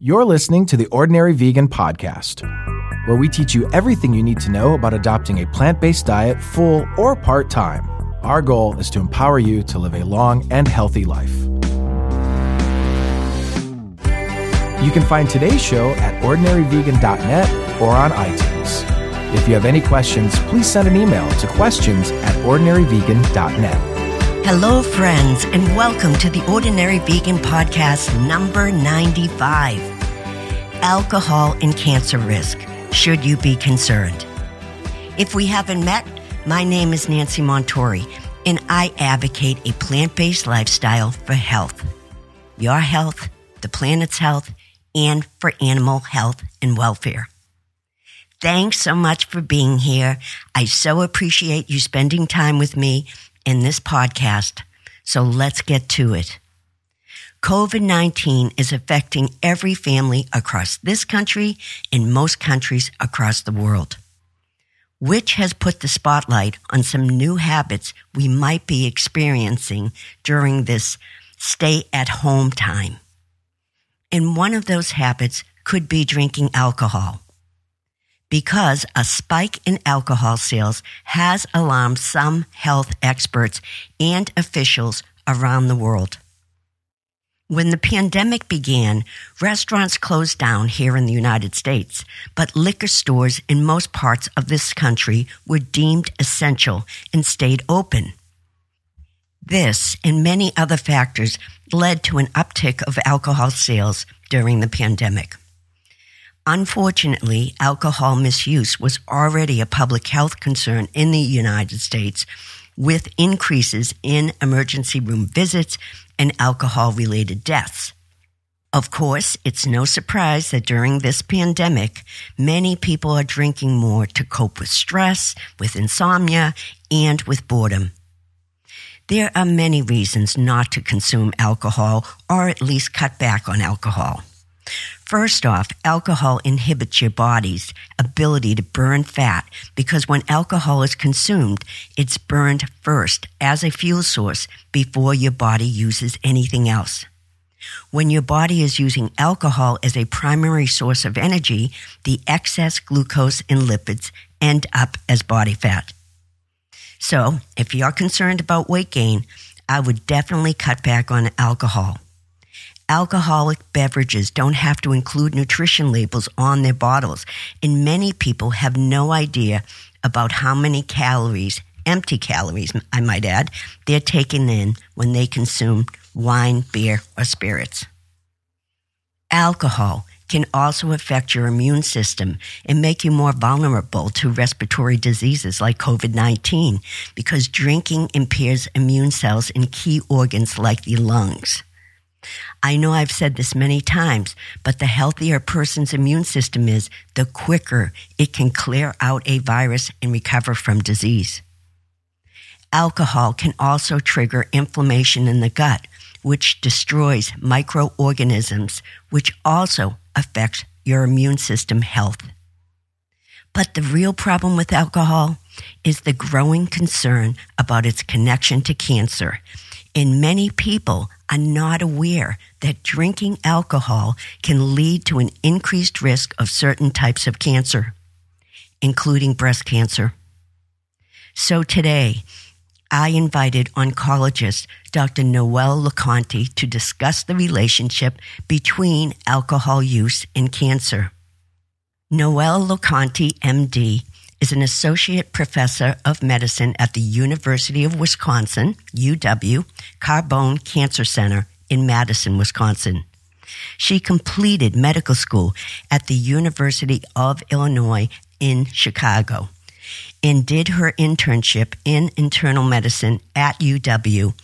You're listening to the Ordinary Vegan Podcast, where we teach you everything you need to know about adopting a plant based diet full or part time. Our goal is to empower you to live a long and healthy life. You can find today's show at ordinaryvegan.net or on iTunes. If you have any questions, please send an email to questions at ordinaryvegan.net. Hello, friends, and welcome to the Ordinary Vegan Podcast number 95 Alcohol and Cancer Risk. Should you be concerned? If we haven't met, my name is Nancy Montori, and I advocate a plant based lifestyle for health your health, the planet's health, and for animal health and welfare. Thanks so much for being here. I so appreciate you spending time with me in this podcast. So let's get to it. COVID 19 is affecting every family across this country and most countries across the world, which has put the spotlight on some new habits we might be experiencing during this stay at home time. And one of those habits could be drinking alcohol because a spike in alcohol sales has alarmed some health experts and officials around the world. When the pandemic began, restaurants closed down here in the United States, but liquor stores in most parts of this country were deemed essential and stayed open. This and many other factors led to an uptick of alcohol sales during the pandemic. Unfortunately, alcohol misuse was already a public health concern in the United States with increases in emergency room visits and alcohol related deaths. Of course, it's no surprise that during this pandemic, many people are drinking more to cope with stress, with insomnia, and with boredom. There are many reasons not to consume alcohol or at least cut back on alcohol. First off, alcohol inhibits your body's ability to burn fat because when alcohol is consumed, it's burned first as a fuel source before your body uses anything else. When your body is using alcohol as a primary source of energy, the excess glucose and lipids end up as body fat. So, if you're concerned about weight gain, I would definitely cut back on alcohol alcoholic beverages don't have to include nutrition labels on their bottles, and many people have no idea about how many calories, empty calories, I might add, they're taking in when they consume wine, beer, or spirits. Alcohol can also affect your immune system and make you more vulnerable to respiratory diseases like COVID 19 because drinking impairs immune cells in key organs like the lungs. I know I've said this many times, but the healthier a person's immune system is, the quicker it can clear out a virus and recover from disease. Alcohol can also trigger inflammation in the gut, which destroys microorganisms, which also affects your immune system health. But the real problem with alcohol is the growing concern about its connection to cancer. And many people are not aware that drinking alcohol can lead to an increased risk of certain types of cancer, including breast cancer. So today, I invited oncologist Dr. Noelle LoConte to discuss the relationship between alcohol use and cancer. Noelle LoConte, MD, is an associate professor of medicine at the University of Wisconsin, UW, Carbone Cancer Center in Madison, Wisconsin. She completed medical school at the University of Illinois in Chicago and did her internship in internal medicine at UW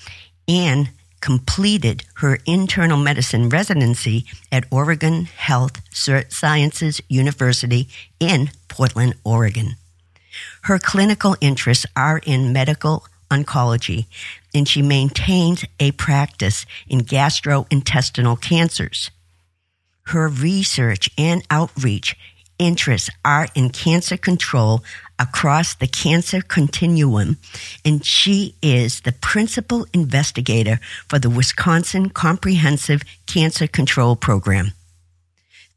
and completed her internal medicine residency at Oregon Health Sciences University in Portland, Oregon. Her clinical interests are in medical oncology, and she maintains a practice in gastrointestinal cancers. Her research and outreach interests are in cancer control across the cancer continuum, and she is the principal investigator for the Wisconsin Comprehensive Cancer Control Program.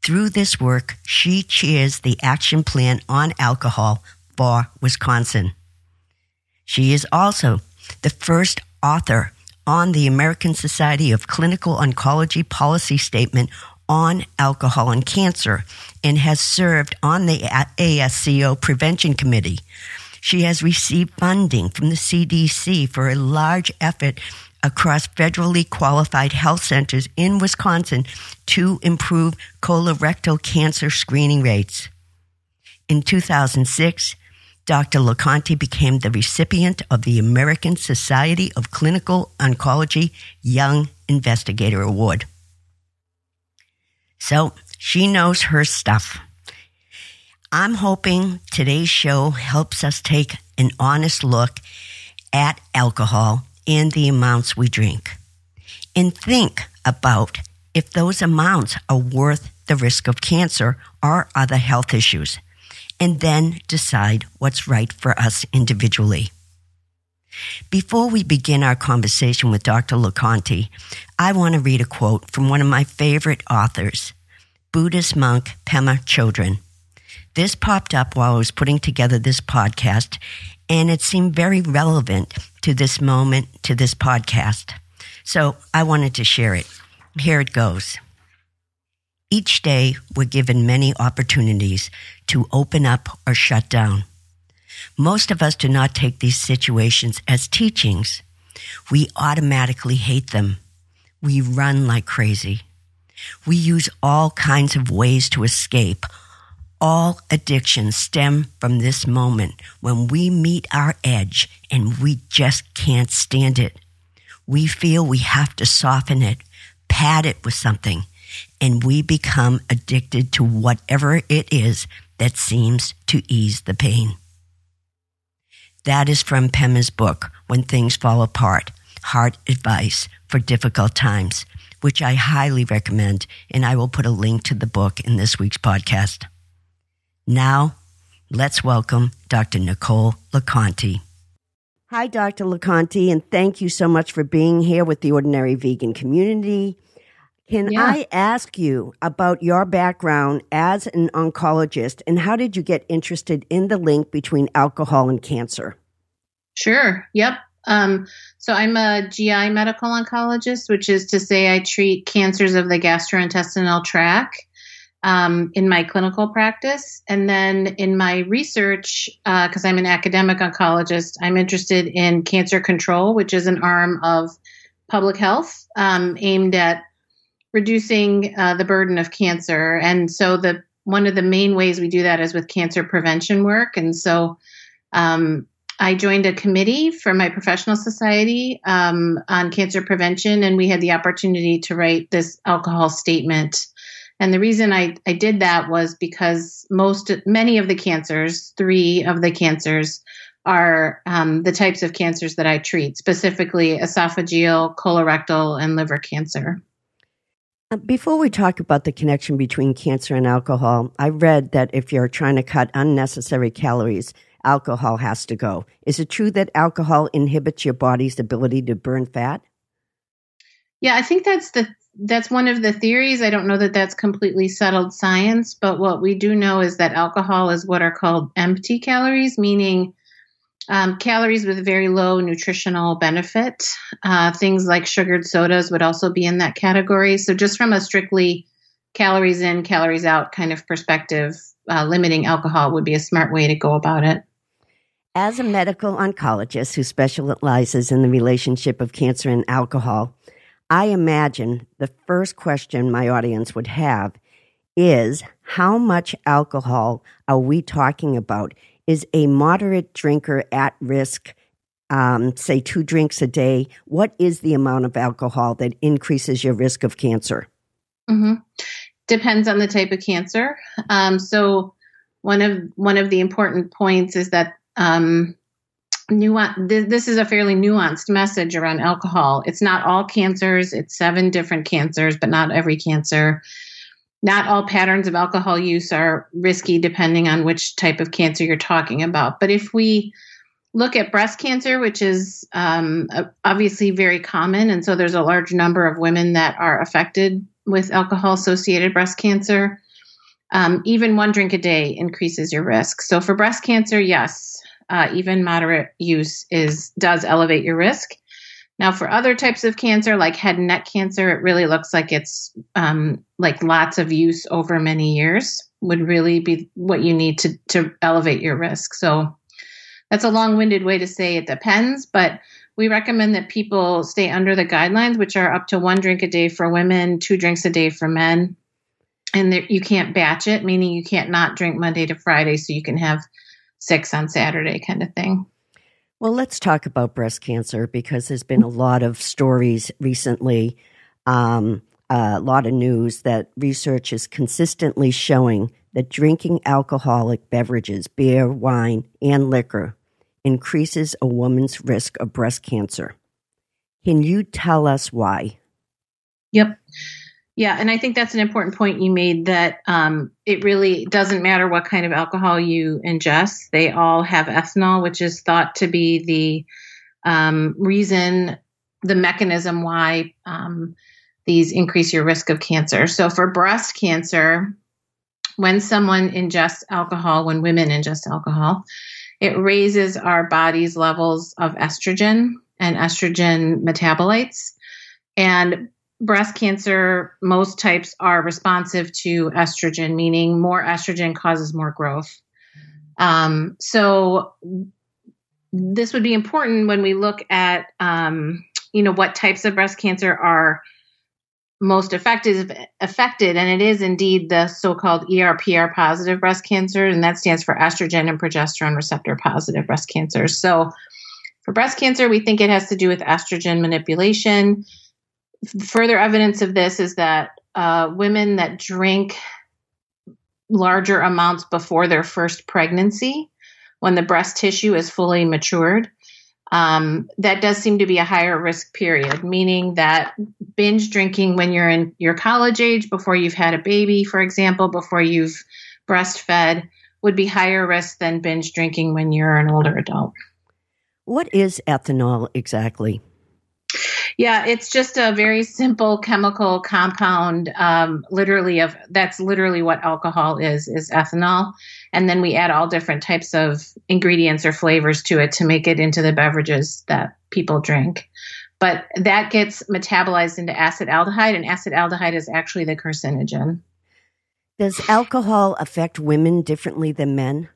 Through this work, she chairs the action plan on alcohol Wisconsin. She is also the first author on the American Society of Clinical Oncology policy statement on alcohol and cancer and has served on the ASCO Prevention Committee. She has received funding from the CDC for a large effort across federally qualified health centers in Wisconsin to improve colorectal cancer screening rates. In 2006, Dr. LoConte became the recipient of the American Society of Clinical Oncology Young Investigator Award. So she knows her stuff. I'm hoping today's show helps us take an honest look at alcohol and the amounts we drink and think about if those amounts are worth the risk of cancer or other health issues, and then decide what's right for us individually. Before we begin our conversation with Dr. LoConte, I want to read a quote from one of my favorite authors, Buddhist monk Pema Chodron. This popped up while I was putting together this podcast, and it seemed very relevant to this moment, to this podcast. So I wanted to share it. Here it goes. Each day, we're given many opportunities to open up or shut down. Most of us do not take these situations as teachings. We automatically hate them. We run like crazy. We use all kinds of ways to escape. All addictions stem from this moment when we meet our edge and we just can't stand it. We feel we have to soften it, pad it with something, and we become addicted to whatever it is that seems to ease the pain. That is from Pema's book, When Things Fall Apart Heart Advice for Difficult Times, which I highly recommend, and I will put a link to the book in this week's podcast. Now, let's welcome Dr. Nicole LoConte. Hi, Dr. LoConte, and thank you so much for being here with the Ordinary Vegan community. Can yeah. I ask you about your background as an oncologist and how did you get interested in the link between alcohol and cancer? Sure. Yep. Um, so I'm a GI medical oncologist, which is to say I treat cancers of the gastrointestinal tract um, in my clinical practice. And then in my research, because uh, I'm an academic oncologist, I'm interested in cancer control, which is an arm of public health um, aimed at reducing uh, the burden of cancer. And so the one of the main ways we do that is with cancer prevention work. And so um, I joined a committee for my professional society um, on cancer prevention, and we had the opportunity to write this alcohol statement. And the reason I, I did that was because most, many of the cancers, three of the cancers, are um, the types of cancers that I treat, specifically esophageal, colorectal, and liver cancer. Uh, before we talk about the connection between cancer and alcohol, I read that if you're trying to cut unnecessary calories, alcohol has to go. Is it true that alcohol inhibits your body's ability to burn fat? Yeah, I think that's the that's one of the theories. I don't know that that's completely settled science, but what we do know is that alcohol is what are called empty calories, meaning um, calories with very low nutritional benefit. Uh, things like sugared sodas would also be in that category. So, just from a strictly calories in, calories out kind of perspective, uh, limiting alcohol would be a smart way to go about it. As a medical oncologist who specializes in the relationship of cancer and alcohol, I imagine the first question my audience would have is how much alcohol are we talking about is a moderate drinker at risk, um, say two drinks a day? What is the amount of alcohol that increases your risk of cancer? Mm-hmm. Depends on the type of cancer. Um, so one of one of the important points is that um, nuance. This, this is a fairly nuanced message around alcohol. It's not all cancers. It's seven different cancers, but not every cancer not all patterns of alcohol use are risky depending on which type of cancer you're talking about. But if we look at breast cancer, which is um, obviously very common, and so there's a large number of women that are affected with alcohol associated breast cancer. Um, even one drink a day increases your risk. So for breast cancer, yes, uh, even moderate use is does elevate your risk. Now, for other types of cancer, like head and neck cancer, it really looks like it's um, like lots of use over many years would really be what you need to to elevate your risk. So that's a long-winded way to say it depends, but we recommend that people stay under the guidelines, which are up to one drink a day for women, two drinks a day for men, and there, you can't batch it, meaning you can't not drink Monday to Friday, so you can have six on Saturday, kind of thing. Well, let's talk about breast cancer because there's been a lot of stories recently, um, a lot of news that research is consistently showing that drinking alcoholic beverages, beer, wine, and liquor, increases a woman's risk of breast cancer. Can you tell us why? Yep. Yeah, and I think that's an important point you made that um, it really doesn't matter what kind of alcohol you ingest. They all have ethanol, which is thought to be the um, reason, the mechanism why um, these increase your risk of cancer. So for breast cancer, when someone ingests alcohol, when women ingest alcohol, it raises our body's levels of estrogen and estrogen metabolites. And breast cancer, most types are responsive to estrogen, meaning more estrogen causes more growth. Um, so this would be important when we look at, um, you know, what types of breast cancer are most effective affected and it is indeed the so-called ERPR positive breast cancer and that stands for estrogen and progesterone receptor positive breast cancer. So for breast cancer we think it has to do with estrogen manipulation further evidence of this is that uh, women that drink larger amounts before their first pregnancy, when the breast tissue is fully matured, um, that does seem to be a higher risk period, meaning that binge drinking when you're in your college age, before you've had a baby, for example, before you've breastfed, would be higher risk than binge drinking when you're an older adult. What is ethanol exactly? Yeah, it's just a very simple chemical compound. Um, literally, of that's literally what alcohol is is ethanol, and then we add all different types of ingredients or flavors to it to make it into the beverages that people drink. But that gets metabolized into acetaldehyde, and acetaldehyde is actually the carcinogen. Does alcohol affect women differently than men?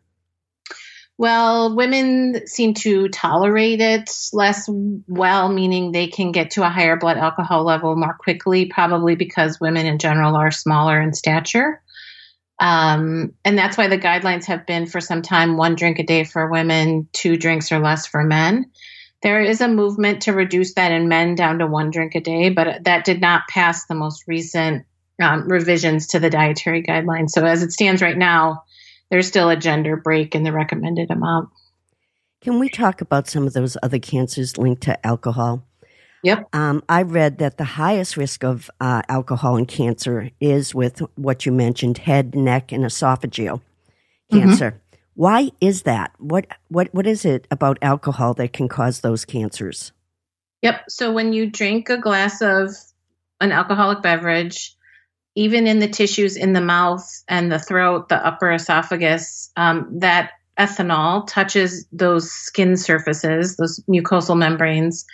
Well, women seem to tolerate it less well, meaning they can get to a higher blood alcohol level more quickly, probably because women in general are smaller in stature. Um, and that's why the guidelines have been for some time one drink a day for women, two drinks or less for men. There is a movement to reduce that in men down to one drink a day, but that did not pass the most recent um, revisions to the dietary guidelines. So as it stands right now, there's still a gender break in the recommended amount. Can we talk about some of those other cancers linked to alcohol? Yep. Um, I read that the highest risk of uh, alcohol and cancer is with what you mentioned head, neck, and esophageal mm-hmm. cancer. Mm-hmm. Why is that? What, what, what is it about alcohol that can cause those cancers? Yep. So when you drink a glass of an alcoholic beverage, even in the tissues in the mouth and the throat, the upper esophagus, um, that ethanol touches those skin surfaces, those mucosal membranes,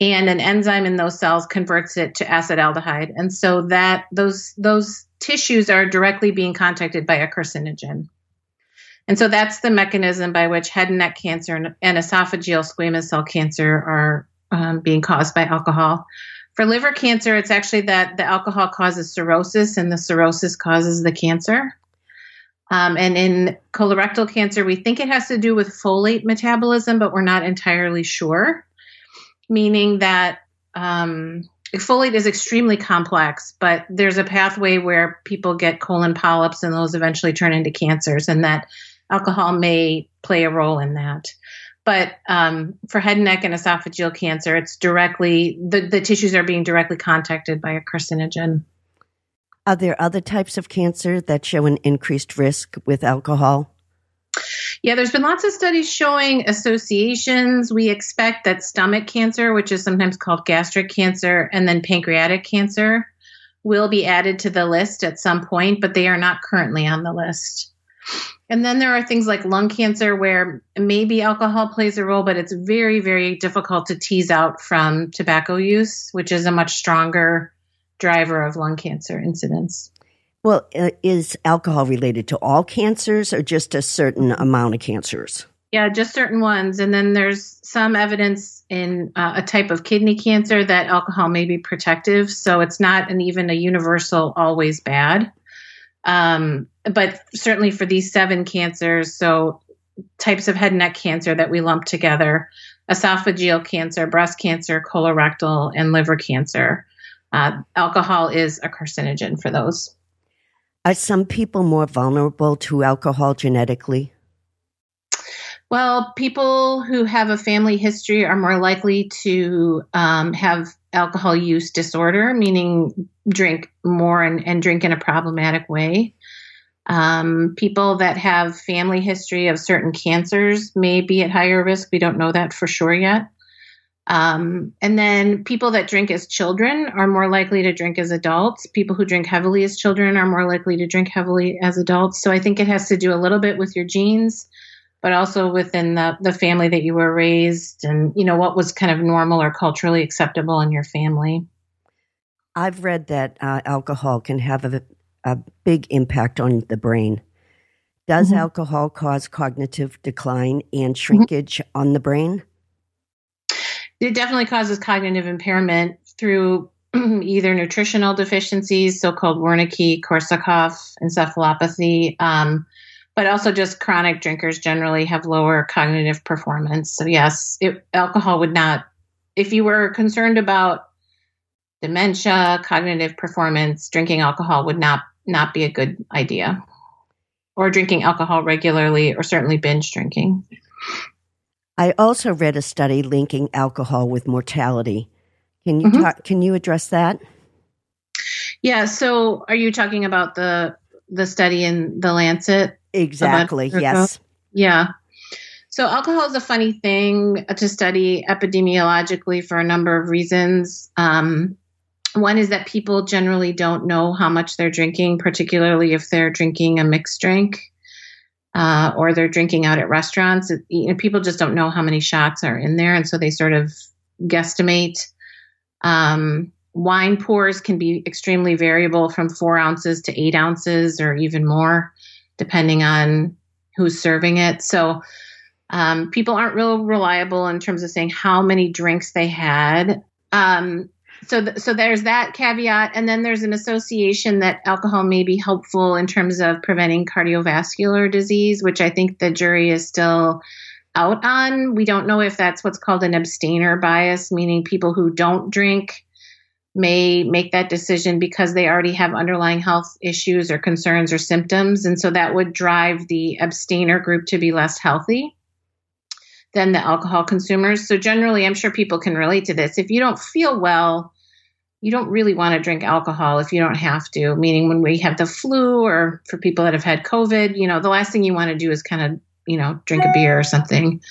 and an enzyme in those cells converts it to acetaldehyde. And so that those those tissues are directly being contacted by a carcinogen. And so that's the mechanism by which head and neck cancer and, and esophageal squamous cell cancer are um, being caused by alcohol. For liver cancer, it's actually that the alcohol causes cirrhosis and the cirrhosis causes the cancer. Um, and in colorectal cancer, we think it has to do with folate metabolism, but we're not entirely sure, meaning that um, folate is extremely complex, but there's a pathway where people get colon polyps and those eventually turn into cancers, and that alcohol may play a role in that. But um, for head and neck and esophageal cancer, it's directly the, the tissues are being directly contacted by a carcinogen. Are there other types of cancer that show an increased risk with alcohol? Yeah, there's been lots of studies showing associations. We expect that stomach cancer, which is sometimes called gastric cancer, and then pancreatic cancer will be added to the list at some point, but they are not currently on the list. And then there are things like lung cancer where maybe alcohol plays a role, but it's very, very difficult to tease out from tobacco use, which is a much stronger driver of lung cancer incidence. Well, uh, is alcohol related to all cancers or just a certain amount of cancers? Yeah, just certain ones. And then there's some evidence in uh, a type of kidney cancer that alcohol may be protective. So it's not an even a universal always bad. Um, but certainly for these seven cancers, so types of head and neck cancer that we lump together esophageal cancer, breast cancer, colorectal, and liver cancer. Uh, alcohol is a carcinogen for those. Are some people more vulnerable to alcohol genetically? Well, people who have a family history are more likely to um, have alcohol use disorder, meaning drink more and, and drink in a problematic way. Um, people that have family history of certain cancers may be at higher risk. We don't know that for sure yet. Um, and then people that drink as children are more likely to drink as adults. People who drink heavily as children are more likely to drink heavily as adults. So I think it has to do a little bit with your genes, but also within the, the family that you were raised and, you know, what was kind of normal or culturally acceptable in your family. I've read that uh, alcohol can have a, a, big impact on the brain. Does mm-hmm. alcohol cause cognitive decline and mm-hmm. shrinkage mm-hmm. on the brain? it definitely causes cognitive impairment through either nutritional deficiencies, so-called Wernicke, Korsakoff encephalopathy, um, but also just chronic drinkers generally have lower cognitive performance. So yes, it, alcohol would not. If you were concerned about dementia, cognitive performance, drinking alcohol would not not be a good idea. Or drinking alcohol regularly, or certainly binge drinking. I also read a study linking alcohol with mortality. Can you mm-hmm. talk, can you address that? Yeah, so are you talking about the the study in the Lancet? Exactly. Yes. Yeah. So alcohol is a funny thing to study epidemiologically for a number of reasons. Um, one is that people generally don't know how much they're drinking, particularly if they're drinking a mixed drink uh, or they're drinking out at restaurants. It, you know, people just don't know how many shots are in there, and so they sort of guesstimate. Um, wine pours can be extremely variable from four ounces to eight ounces or even more, depending on who's serving it. So um, people aren't real reliable in terms of saying how many drinks they had. Um, so th- so there's that caveat and then there's an association that alcohol may be helpful in terms of preventing cardiovascular disease which i think the jury is still out on. We don't know if that's what's called an abstainer bias meaning people who don't drink may make that decision because they already have underlying health issues or concerns or symptoms and so that would drive the abstainer group to be less healthy than the alcohol consumers. So generally, I'm sure people can relate to this. If you don't feel well, you don't really want to drink alcohol if you don't have to. Meaning, when we have the flu or for people that have had COVID, you know, the last thing you want to do is kind of, you know, drink a beer or something.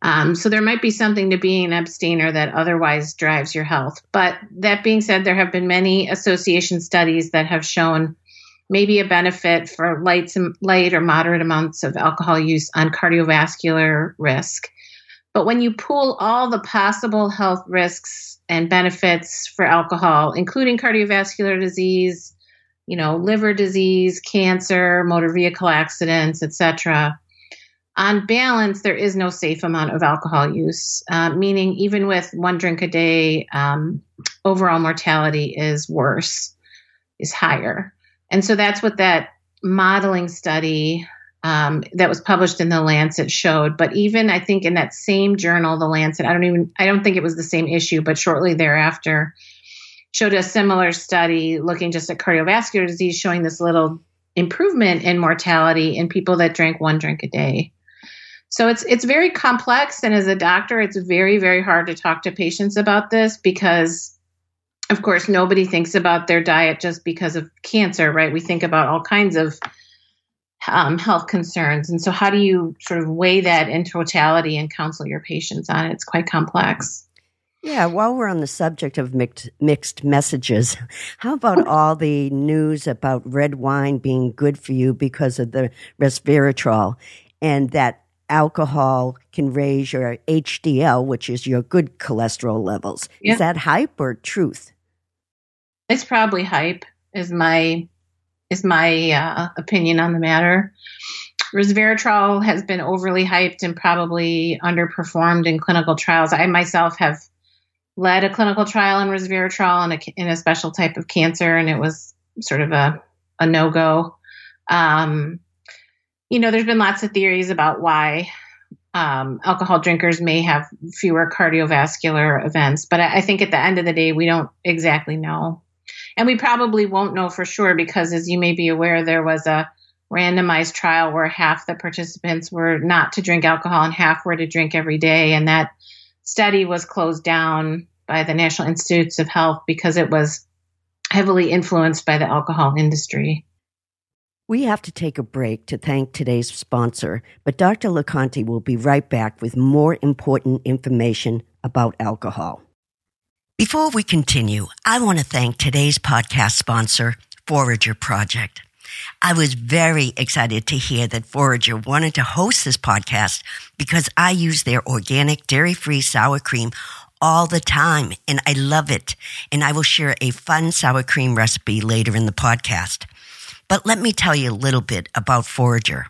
Um, so there might be something to being an abstainer that otherwise drives your health. But that being said, there have been many association studies that have shown maybe a benefit for light, light or moderate amounts of alcohol use on cardiovascular risk. But when you pool all the possible health risks and benefits for alcohol, including cardiovascular disease, you know, liver disease, cancer, motor vehicle accidents, etc. On balance, there is no safe amount of alcohol use, uh, meaning even with one drink a day, um, overall mortality is worse, is higher. And so that's what that modeling study um, that was published in the Lancet showed. But even I think in that same journal, the Lancet, I don't even, I don't think it was the same issue, but shortly thereafter, showed a similar study looking just at cardiovascular disease, showing this little improvement in mortality in people that drank one drink a day. So it's it's very complex, and as a doctor, it's very very hard to talk to patients about this because of course, nobody thinks about their diet just because of cancer, right? We think about all kinds of um, health concerns. And so, how do you sort of weigh that in totality and counsel your patients on it? It's quite complex. Yeah, while we're on the subject of mixed, mixed messages, how about all the news about red wine being good for you because of the resveratrol and that alcohol can raise your HDL, which is your good cholesterol levels? Yeah. Is that hype or truth? It's probably hype. Is my is my uh, opinion on the matter. Resveratrol has been overly hyped and probably underperformed in clinical trials. I myself have led a clinical trial in resveratrol in a, in a special type of cancer, and it was sort of a, a no go. Um, you know, there's been lots of theories about why um, alcohol drinkers may have fewer cardiovascular events, but I, I think at the end of the day, we don't exactly know. And we probably won't know for sure because, as you may be aware, there was a randomized trial where half the participants were not to drink alcohol and half were to drink every day. And that study was closed down by the National Institutes of Health because it was heavily influenced by the alcohol industry. We have to take a break to thank today's sponsor, but Dr. LoConte will be right back with more important information about alcohol. Before we continue, I want to thank today's podcast sponsor, Forager Project. I was very excited to hear that Forager wanted to host this podcast because I use their organic dairy free sour cream all the time and I love it. And I will share a fun sour cream recipe later in the podcast. But let me tell you a little bit about Forager.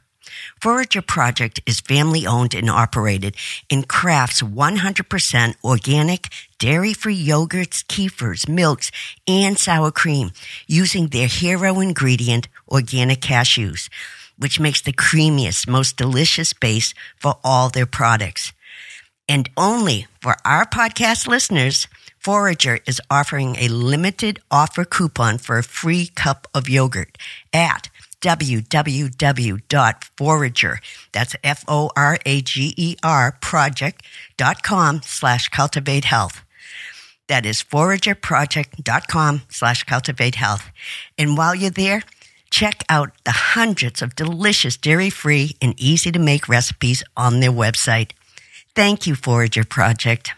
Forager Project is family owned and operated and crafts 100% organic, dairy free yogurts, kefirs, milks, and sour cream using their hero ingredient, organic cashews, which makes the creamiest, most delicious base for all their products. And only for our podcast listeners, Forager is offering a limited offer coupon for a free cup of yogurt at www.forager, that's F-O-R-A-G-E-R project.com slash cultivate health. That is foragerproject.com slash cultivate health. And while you're there, check out the hundreds of delicious dairy free and easy to make recipes on their website. Thank you, Forager Project.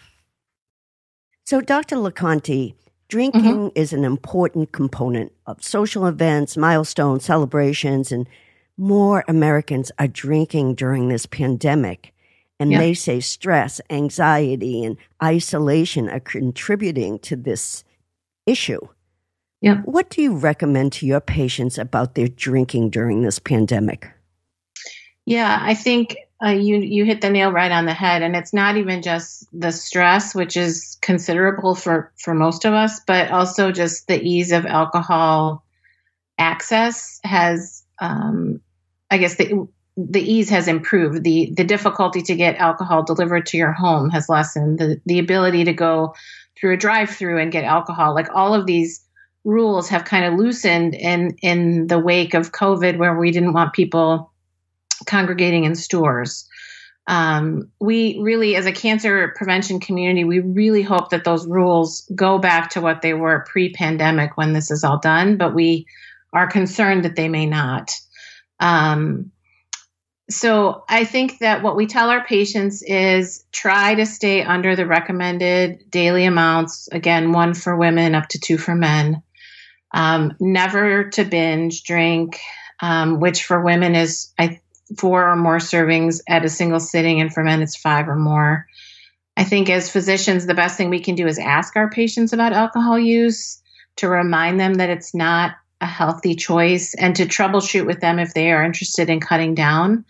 So, Dr. LoConte, Drinking mm-hmm. is an important component of social events, milestones, celebrations, and more Americans are drinking during this pandemic. And yeah. they say stress, anxiety, and isolation are contributing to this issue. Yeah. What do you recommend to your patients about their drinking during this pandemic? Yeah, I think uh, you you hit the nail right on the head, and it's not even just the stress, which is considerable for for most of us, but also just the ease of alcohol access has, um, I guess the the ease has improved. the The difficulty to get alcohol delivered to your home has lessened. The the ability to go through a drive through and get alcohol, like all of these rules, have kind of loosened in in the wake of COVID, where we didn't want people congregating in stores. Um, we really, as a cancer prevention community, we really hope that those rules go back to what they were pre pandemic when this is all done, but we are concerned that they may not. Um, so I think that what we tell our patients is try to stay under the recommended daily amounts. Again, one for women, up to two for men. Um, never to binge drink, um, which for women is, I four or more servings at a single sitting, and for men, it's five or more. I think as physicians, the best thing we can do is ask our patients about alcohol use to remind them that it's not a healthy choice and to troubleshoot with them if they are interested in cutting down.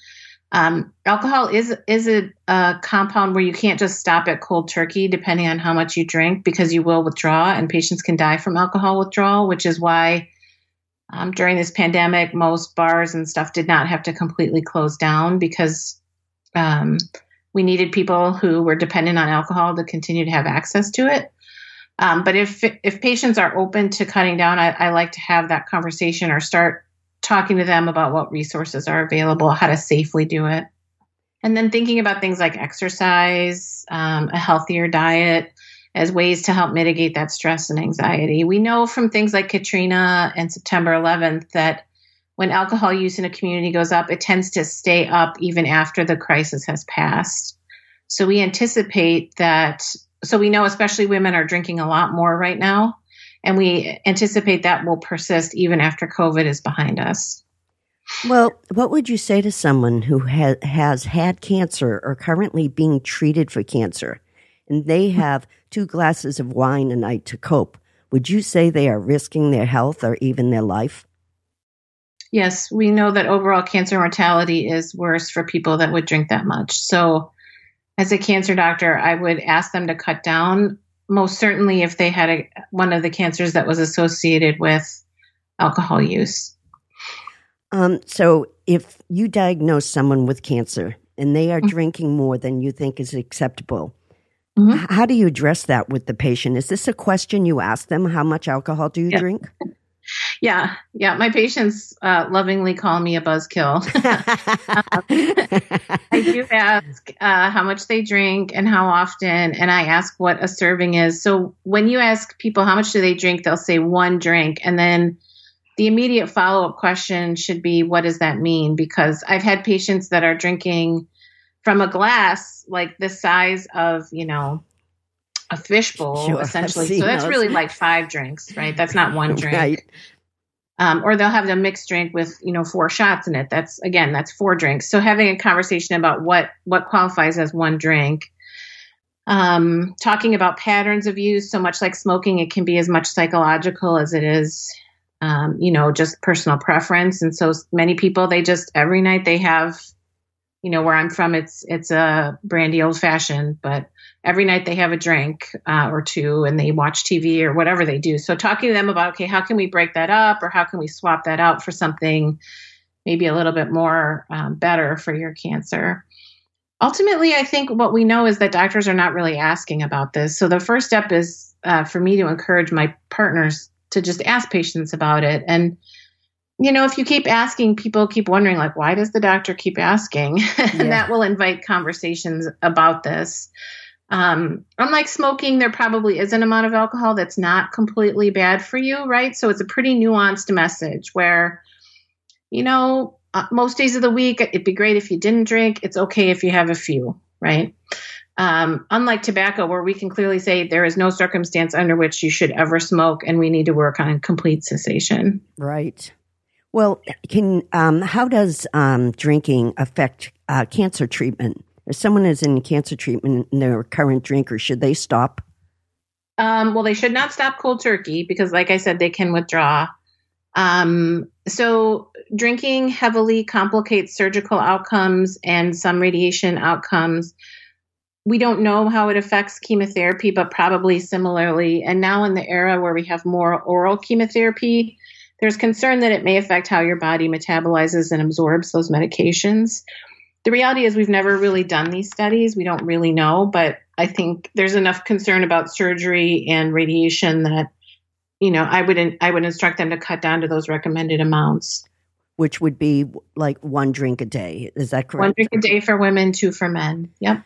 Um, alcohol is is a, a, compound where you can't just stop at cold turkey, depending on how much you drink, because you will withdraw, and patients can die from alcohol withdrawal, which is why um, during this pandemic, most bars and stuff did not have to completely close down because um, we needed people who were dependent on alcohol to continue to have access to it. Um, but if if patients are open to cutting down, I, I, like to have that conversation or start talking to them about what resources are available, how to safely do it, and then thinking about things like exercise, um, a healthier diet, as ways to help mitigate that stress and anxiety. We know from things like Katrina and September 11th that when alcohol use in a community goes up, it tends to stay up even after the crisis has passed. So we anticipate that so we know especially women are drinking a lot more right now and we anticipate that will persist even after covid is behind us well what would you say to someone who ha- has had cancer or currently being treated for cancer and they have two glasses of wine a night to cope would you say they are risking their health or even their life yes we know that overall cancer mortality is worse for people that would drink that much so as a cancer doctor, I would ask them to cut down. Most certainly, if they had a, one of the cancers that was associated with alcohol use. Um, so, if you diagnose someone with cancer and they are mm-hmm. drinking more than you think is acceptable, mm-hmm. how do you address that with the patient? Is this a question you ask them? How much alcohol do you yeah. drink? Yeah, yeah. My patients uh, lovingly call me a buzzkill. I do ask uh, how much they drink and how often, and I ask what a serving is. So when you ask people how much do they drink, they'll say one drink, and then the immediate follow up question should be, what does that mean? Because I've had patients that are drinking from a glass like the size of, you know, a fishbowl sure, essentially. So that's those. really like five drinks, right? That's not one drink. Right. Um, or they'll have a mixed drink with you know four shots in it. That's again that's four drinks. So having a conversation about what what qualifies as one drink. Um, talking about patterns of use, so much like smoking, it can be as much psychological as it is, um, you know, just personal preference. And so many people, they just every night they have you know where i'm from it's it's a brandy old fashioned but every night they have a drink uh, or two and they watch tv or whatever they do. So talking to them about okay how can we break that up or how can we swap that out for something maybe a little bit more um, better for your cancer? Ultimately i think what we know is that doctors are not really asking about this. So the first step is uh, for me to encourage my partners to just ask patients about it. And you know, if you keep asking, people keep wondering, like, why does the doctor keep asking? and that will invite conversations about this. Um, unlike smoking, there probably is an amount of alcohol that's not completely bad for you, right? So it's a pretty nuanced message where, you know, uh, most days of the week, it'd be great if you didn't drink. It's okay if you have a few, right? Um, unlike tobacco, where we can clearly say there is no circumstance under which you should ever smoke, and we need to work on complete cessation. Right. Well, can um, how does um, drinking affect uh, cancer treatment? If someone is in cancer treatment and they're a current drinker, should they stop? Um, well, they should not stop cold turkey because, like I said, they can withdraw. Um, so, drinking heavily complicates surgical outcomes and some radiation outcomes. We don't know how it affects chemotherapy, but probably similarly. And now, in the era where we have more oral chemotherapy, there's concern that it may affect how your body metabolizes and absorbs those medications. The reality is, we've never really done these studies. We don't really know, but I think there's enough concern about surgery and radiation that, you know, I would I would instruct them to cut down to those recommended amounts. Which would be like one drink a day. Is that correct? One drink a day for women, two for men. Yep.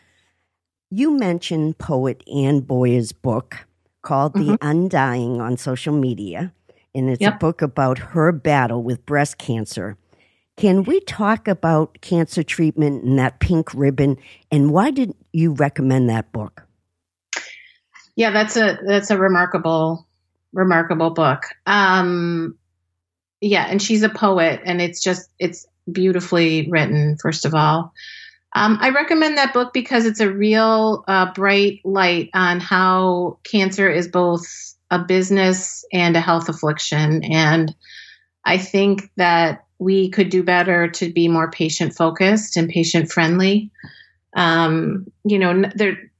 You mentioned poet Anne Boyer's book called mm-hmm. The Undying on social media and it's yep. a book about her battle with breast cancer. Can we talk about cancer treatment and that pink ribbon? And why did you recommend that book? Yeah, that's a that's a remarkable remarkable book. Um, yeah, and she's a poet, and it's just it's beautifully written. First of all, um, I recommend that book because it's a real uh, bright light on how cancer is both a business and a health affliction. And I think that we could do better to be more patient focused and patient friendly. Um, you know, there,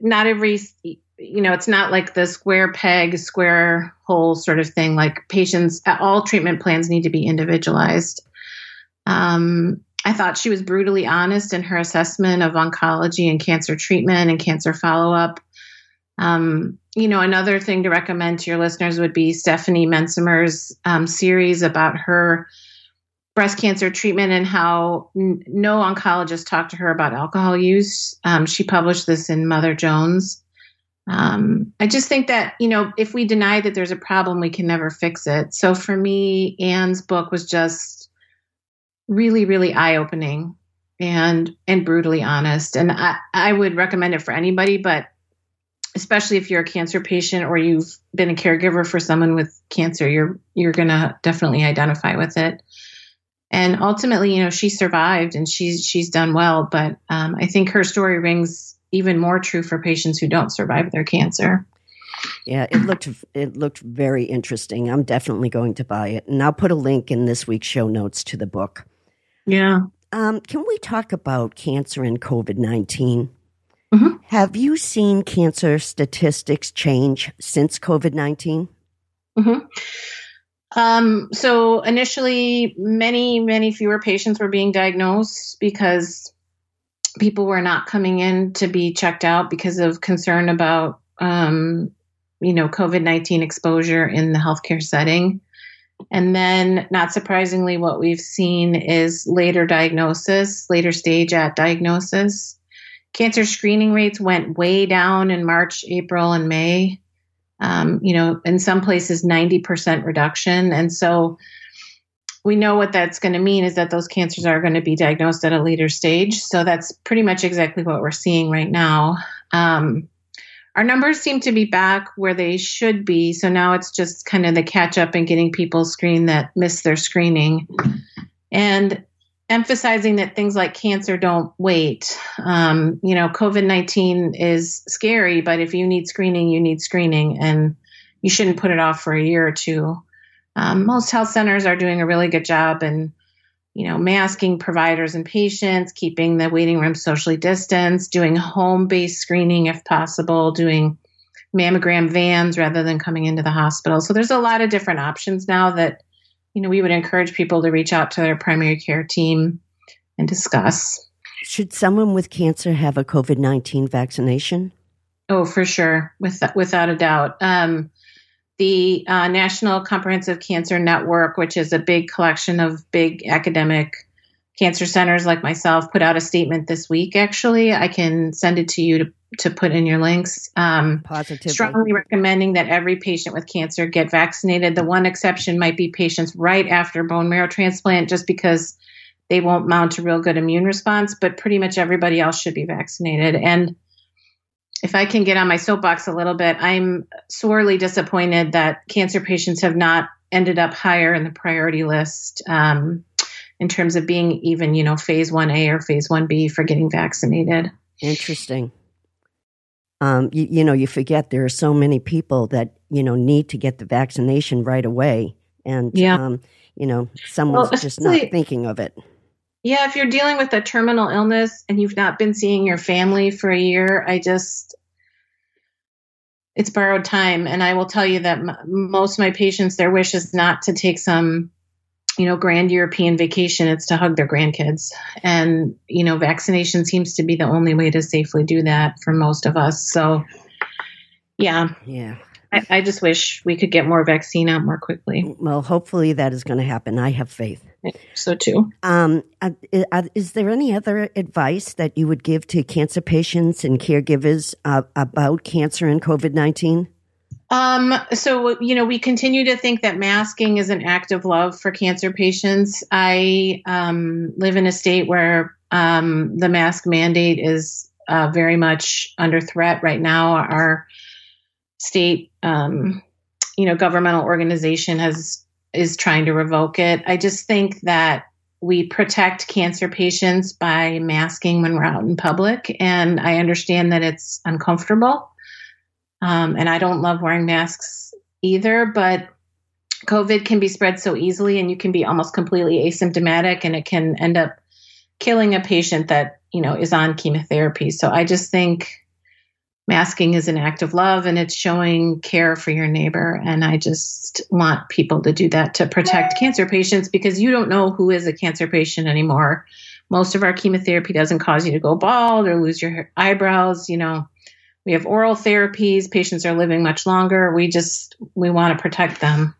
not every, you know, it's not like the square peg, square hole sort of thing. Like patients, all treatment plans need to be individualized. Um, I thought she was brutally honest in her assessment of oncology and cancer treatment and cancer follow up. Um, you know, another thing to recommend to your listeners would be Stephanie Mencimer's um, series about her breast cancer treatment and how n- no oncologist talked to her about alcohol use. Um, she published this in Mother Jones. Um, I just think that, you know, if we deny that there's a problem, we can never fix it. So for me, Anne's book was just really, really eye opening and and brutally honest. And I, I would recommend it for anybody, but especially if you're a cancer patient or you've been a caregiver for someone with cancer, you're you're going to definitely identify with it. And ultimately, you know, she survived and she's she's done well. But um, I think her story rings even more true for patients who don't survive their cancer. Yeah, it looked it looked very interesting. I'm definitely going to buy it, and I'll put a link in this week's show notes to the book. Yeah. Um, can we talk about cancer and COVID 19? Mm-hmm. Have you seen cancer statistics change since COVID 19? Mm-hmm. Um, so initially, many, many fewer patients were being diagnosed because people were not coming in to be checked out because of concern about, um, you know, COVID 19 exposure in the healthcare setting. And then, not surprisingly, what we've seen is later diagnosis, later stage at diagnosis. Cancer screening rates went way down in March, April, and May. Um, you know, in some places, 90% reduction. And so we know what that's going to mean is that those cancers are going to be diagnosed at a later stage. So that's pretty much exactly what we're seeing right now. Um, our numbers seem to be back where they should be. So now it's just kind of the catch up and getting people screened that missed their screening. And emphasizing that things like cancer don't wait. Um, you know, COVID 19 is scary, but if you need screening, you need screening, and you shouldn't put it off for a year or two. Um, most health centers are doing a really good job and you know, masking providers and patients, keeping the waiting room socially distanced, doing home based screening if possible, doing mammogram vans rather than coming into the hospital. So there's a lot of different options now that, you know, we would encourage people to reach out to their primary care team and discuss. Should someone with cancer have a COVID 19 vaccination? Oh, for sure, with, without a doubt. Um, the uh, National Comprehensive Cancer Network, which is a big collection of big academic cancer centers like myself, put out a statement this week. Actually, I can send it to you to, to put in your links. Um, Positively. Strongly recommending that every patient with cancer get vaccinated. The one exception might be patients right after bone marrow transplant, just because they won't mount a real good immune response, but pretty much everybody else should be vaccinated. And if I can get on my soapbox a little bit, I'm sorely disappointed that cancer patients have not ended up higher in the priority list um, in terms of being even, you know, phase 1A or phase 1B for getting vaccinated. Interesting. Um, you, you, know, you forget there are so many people that, you know, need to get the vaccination right away. And, yeah. Um, you know, someone's well, just not thinking of it. Yeah, if you're dealing with a terminal illness and you've not been seeing your family for a year, I just it's borrowed time and I will tell you that m- most of my patients their wish is not to take some you know grand European vacation, it's to hug their grandkids. And you know, vaccination seems to be the only way to safely do that for most of us. So yeah. Yeah. I, I just wish we could get more vaccine out more quickly. Well, hopefully that is going to happen. I have faith. So too. Um, uh, uh, is there any other advice that you would give to cancer patients and caregivers uh, about cancer and COVID nineteen? Um, so you know, we continue to think that masking is an act of love for cancer patients. I um, live in a state where um, the mask mandate is uh, very much under threat right now. Our state, um, you know, governmental organization has is trying to revoke it. I just think that we protect cancer patients by masking when we're out in public, and I understand that it's uncomfortable, um, and I don't love wearing masks either, but. COVID can be spread so easily, and you can be almost completely asymptomatic, and it can end up killing a patient that you know is on chemotherapy. So I just think masking is an act of love and it's showing care for your neighbor. And I just want people to do that to protect cancer patients because you don't know who is a cancer patient anymore. Most of our chemotherapy doesn't cause you to go bald or lose your eyebrows. You know, we have oral therapies. Patients are living much longer. We just, we want to protect them.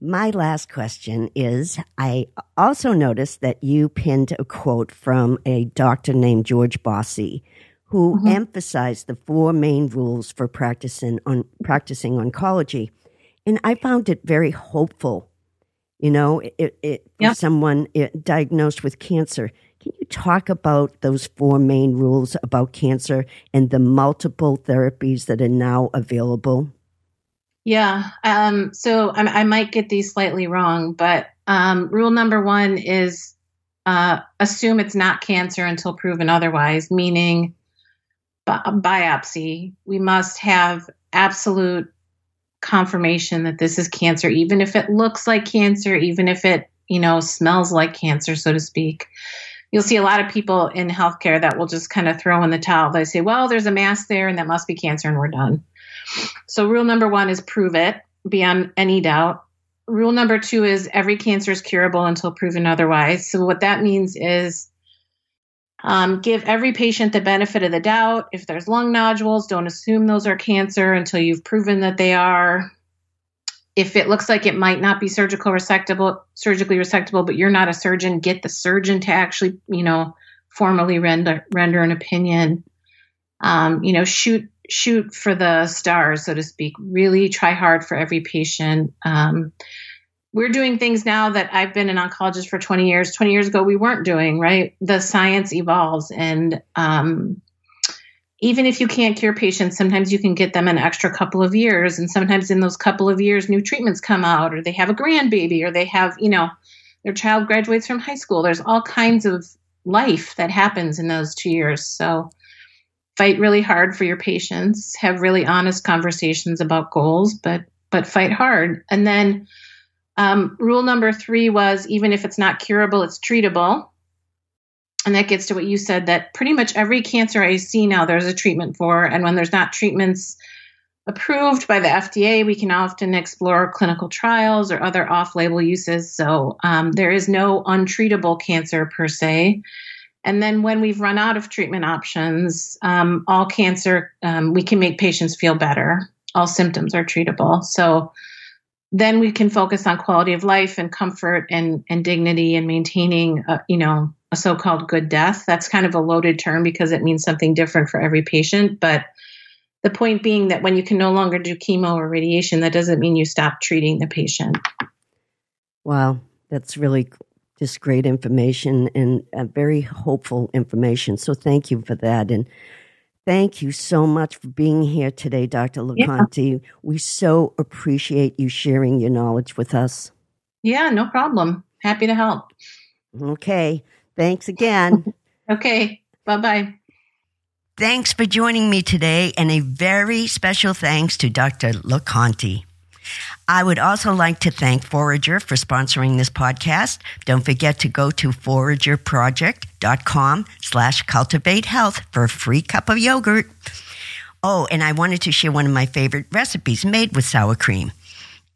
My last question is I also noticed that you pinned a quote from a doctor named George Bossy who mm-hmm. emphasized the four main rules for practicing on practicing oncology, and I found it very hopeful. You know, it, it yep. for someone it, diagnosed with cancer. Can you talk about those four main rules about cancer and the multiple therapies that are now available? Yeah. Um, so I, I, might get these slightly wrong, but um, rule number one is uh, assume it's not cancer until proven otherwise, meaning bi- biopsy. We must have absolute confirmation that this is cancer, even if it looks like cancer, even if it, you know, smells like cancer, so to speak. You'll see a lot of people in healthcare that will just kind of throw in the towel. They say, well, there's a mass there and that must be cancer and we're done. So, rule number one is prove it beyond any doubt. Rule number two is every cancer is curable until proven otherwise. So, what that means is um, give every patient the benefit of the doubt. If there's lung nodules, don't assume those are cancer until you've proven that they are. If it looks like it might not be surgical resectable, surgically resectable, but you're not a surgeon, get the surgeon to actually, you know, formally render render an opinion. Um, you know, shoot shoot for the stars, so to speak. Really try hard for every patient. Um, we're doing things now that I've been an oncologist for 20 years. 20 years ago, we weren't doing, right? The science evolves. And um, even if you can't cure patients, sometimes you can get them an extra couple of years. And sometimes in those couple of years, new treatments come out, or they have a grandbaby, or they have, you know, their child graduates from high school. There's all kinds of life that happens in those two years. So fight really hard for your patients, have really honest conversations about goals, but but fight hard. And then um, rule number three was even if it's not curable, it's treatable. And that gets to what you said that pretty much every cancer I see now, there's a treatment for. And when there's not treatments approved by the FDA, we can often explore clinical trials or other off label uses. So um, there is no untreatable cancer per se. And then when we've run out of treatment options, um, all cancer, um, we can make patients feel better. All symptoms are treatable. So then we can focus on quality of life and comfort and, and dignity and maintaining, a, you know, a so-called good death. That's kind of a loaded term because it means something different for every patient. But the point being that when you can no longer do chemo or radiation, that doesn't mean you stop treating the patient. Wow, that's really just great information and uh, very hopeful information. So thank you for that. And Thank you so much for being here today, Dr. LoConte. Yeah. We so appreciate you sharing your knowledge with us. Yeah, no problem. Happy to help. Okay. Thanks again. okay. Bye bye. Thanks for joining me today, and a very special thanks to Dr. LoConte. I would also like to thank Forager for sponsoring this podcast. Don't forget to go to foragerproject.com slash cultivate health for a free cup of yogurt. Oh, and I wanted to share one of my favorite recipes made with sour cream.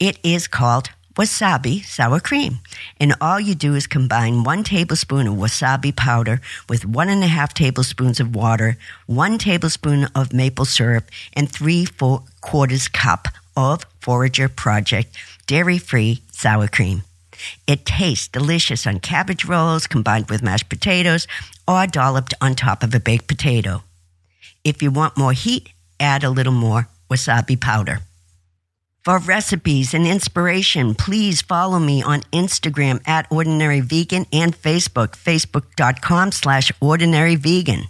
It is called wasabi sour cream. And all you do is combine one tablespoon of wasabi powder with one and a half tablespoons of water, one tablespoon of maple syrup, and three four quarters cup of Forager Project dairy free sour cream. It tastes delicious on cabbage rolls combined with mashed potatoes or dolloped on top of a baked potato. If you want more heat, add a little more wasabi powder. For recipes and inspiration, please follow me on Instagram at Ordinary Vegan and Facebook, facebook.com slash Ordinary Vegan.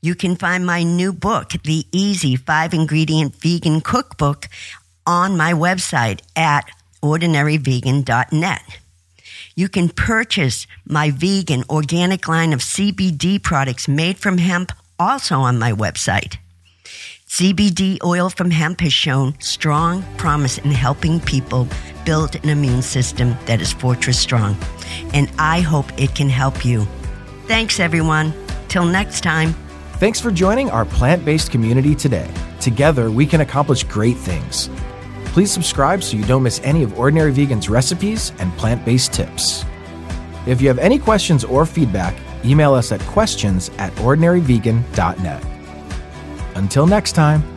You can find my new book, The Easy Five Ingredient Vegan Cookbook, on my website at ordinaryvegan.net. You can purchase my vegan organic line of CBD products made from hemp also on my website. CBD oil from hemp has shown strong promise in helping people build an immune system that is fortress strong. And I hope it can help you. Thanks, everyone. Till next time. Thanks for joining our plant based community today. Together, we can accomplish great things. Please subscribe so you don't miss any of Ordinary Vegan's recipes and plant based tips. If you have any questions or feedback, email us at questions at ordinaryvegan.net. Until next time.